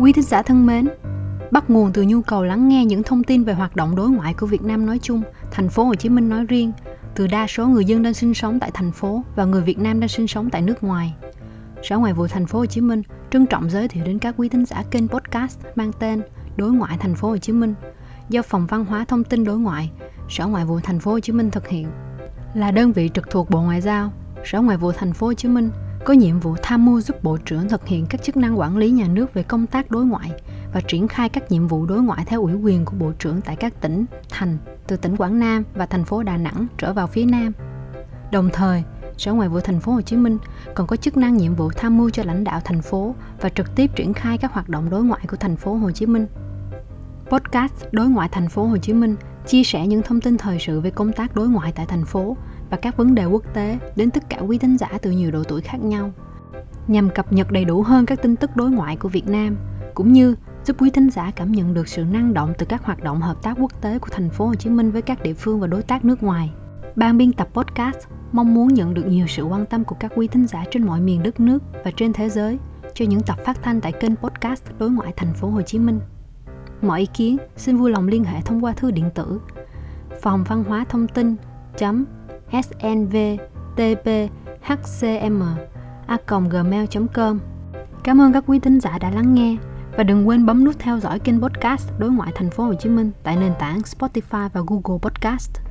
Quý thính giả thân mến, bắt nguồn từ nhu cầu lắng nghe những thông tin về hoạt động đối ngoại của Việt Nam nói chung, thành phố Hồ Chí Minh nói riêng, từ đa số người dân đang sinh sống tại thành phố và người Việt Nam đang sinh sống tại nước ngoài. Sở Ngoại vụ thành phố Hồ Chí Minh trân trọng giới thiệu đến các quý thính giả kênh podcast mang tên Đối ngoại thành phố Hồ Chí Minh do Phòng Văn hóa Thông tin Đối ngoại, Sở Ngoại vụ thành phố Hồ Chí Minh thực hiện. Là đơn vị trực thuộc Bộ Ngoại giao, Sở Ngoại vụ thành phố Hồ Chí Minh có nhiệm vụ tham mưu giúp Bộ trưởng thực hiện các chức năng quản lý nhà nước về công tác đối ngoại và triển khai các nhiệm vụ đối ngoại theo ủy quyền của Bộ trưởng tại các tỉnh, thành, từ tỉnh Quảng Nam và thành phố Đà Nẵng trở vào phía Nam. Đồng thời, Sở Ngoại vụ thành phố Hồ Chí Minh còn có chức năng nhiệm vụ tham mưu cho lãnh đạo thành phố và trực tiếp triển khai các hoạt động đối ngoại của thành phố Hồ Chí Minh. Podcast Đối ngoại thành phố Hồ Chí Minh chia sẻ những thông tin thời sự về công tác đối ngoại tại thành phố và các vấn đề quốc tế đến tất cả quý thính giả từ nhiều độ tuổi khác nhau, nhằm cập nhật đầy đủ hơn các tin tức đối ngoại của Việt Nam, cũng như giúp quý thính giả cảm nhận được sự năng động từ các hoạt động hợp tác quốc tế của thành phố Hồ Chí Minh với các địa phương và đối tác nước ngoài. Ban biên tập podcast mong muốn nhận được nhiều sự quan tâm của các quý thính giả trên mọi miền đất nước và trên thế giới cho những tập phát thanh tại kênh podcast đối ngoại thành phố Hồ Chí Minh. Mọi ý kiến, xin vui lòng liên hệ thông qua thư điện tử phòng văn hóa thông tin snvtphcm.gmail.com Cảm ơn các quý thính giả đã lắng nghe và đừng quên bấm nút theo dõi kênh podcast Đối ngoại thành phố Hồ Chí Minh tại nền tảng Spotify và Google Podcast.